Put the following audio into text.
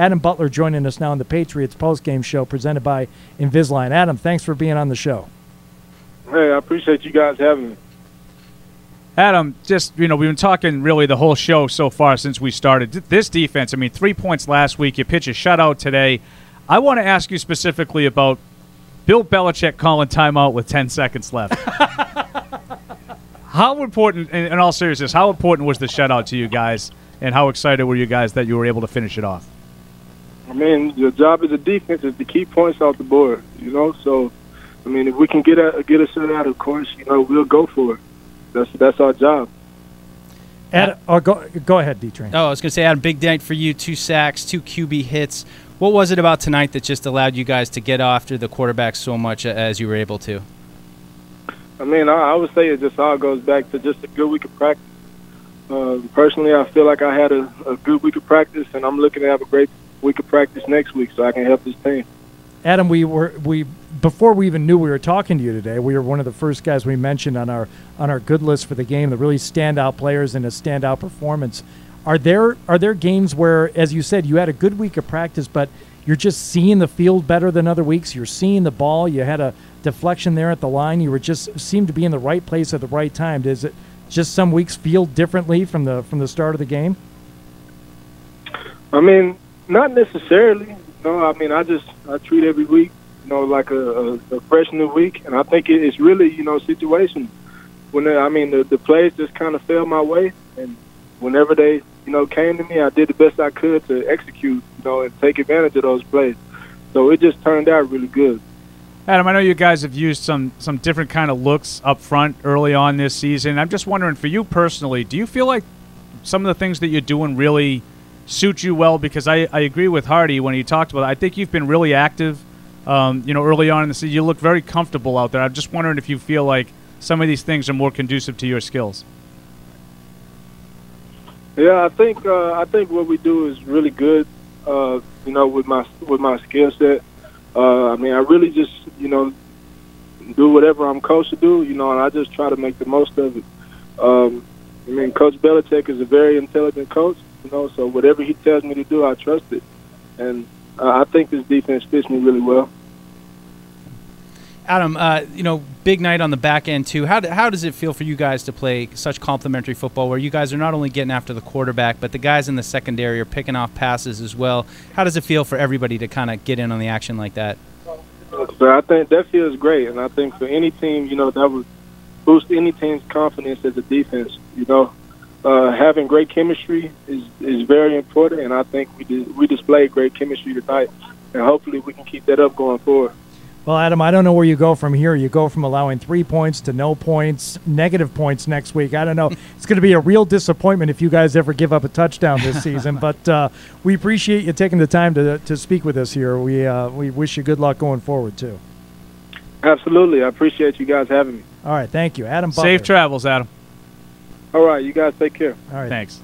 Adam Butler joining us now on the Patriots postgame show presented by Invisalign. Adam, thanks for being on the show. Hey, I appreciate you guys having me. Adam, just you know, we've been talking really the whole show so far since we started. This defense, I mean, three points last week. You pitch a shutout today. I want to ask you specifically about Bill Belichick calling timeout with 10 seconds left. how important, in, in all seriousness, how important was the shutout to you guys, and how excited were you guys that you were able to finish it off? I mean, your job as a defense is to keep points off the board, you know. So, I mean, if we can get a get a shutout, of course, you know, we'll go for it. That's that's our job. Ad, oh, go go ahead, D Train. Oh, I was going to say, Adam, big night for you. Two sacks, two QB hits. What was it about tonight that just allowed you guys to get after the quarterback so much as you were able to? I mean, I, I would say it just all goes back to just a good week of practice. Uh, personally, I feel like I had a, a good week of practice, and I'm looking to have a great week could practice next week so I can help this team. Adam, we were we before we even knew we were talking to you today. We were one of the first guys we mentioned on our on our good list for the game. The really standout players and a standout performance. Are there are there games where, as you said, you had a good week of practice, but you're just seeing the field better than other weeks? You're seeing the ball. You had a deflection there at the line. You were just seemed to be in the right place at the right time. Does it just some weeks feel differently from the from the start of the game? I mean, not necessarily. No, I mean, I just I treat every week, you know, like a, a, a fresh new week, and I think it, it's really, you know, situation When I mean, the, the plays just kind of fell my way, and whenever they, you know, came to me, I did the best I could to execute, you know, and take advantage of those plays. So it just turned out really good. Adam, I know you guys have used some some different kind of looks up front early on this season. I'm just wondering, for you personally, do you feel like some of the things that you're doing really suit you well? Because I, I agree with Hardy when he talked about it. I think you've been really active, um, you know, early on in the season. You look very comfortable out there. I'm just wondering if you feel like some of these things are more conducive to your skills. Yeah, I think uh, I think what we do is really good. Uh, you know, with my with my skill set. Uh, I mean, I really just you know do whatever I'm coached to do. You know, and I just try to make the most of it. Um, I mean, Coach Belichick is a very intelligent coach. You know, so whatever he tells me to do, I trust it, and uh, I think this defense fits me really well. Adam, uh, you know, big night on the back end too. How, do, how does it feel for you guys to play such complementary football, where you guys are not only getting after the quarterback, but the guys in the secondary are picking off passes as well? How does it feel for everybody to kind of get in on the action like that? So I think that feels great, and I think for any team, you know, that would boost any team's confidence as a defense. You know, uh, having great chemistry is is very important, and I think we did, we displayed great chemistry tonight, and hopefully we can keep that up going forward. Well, Adam, I don't know where you go from here. You go from allowing three points to no points, negative points next week. I don't know. It's going to be a real disappointment if you guys ever give up a touchdown this season. But uh, we appreciate you taking the time to, to speak with us here. We uh, we wish you good luck going forward too. Absolutely, I appreciate you guys having me. All right, thank you, Adam. Butler. Safe travels, Adam. All right, you guys take care. All right, Thanks.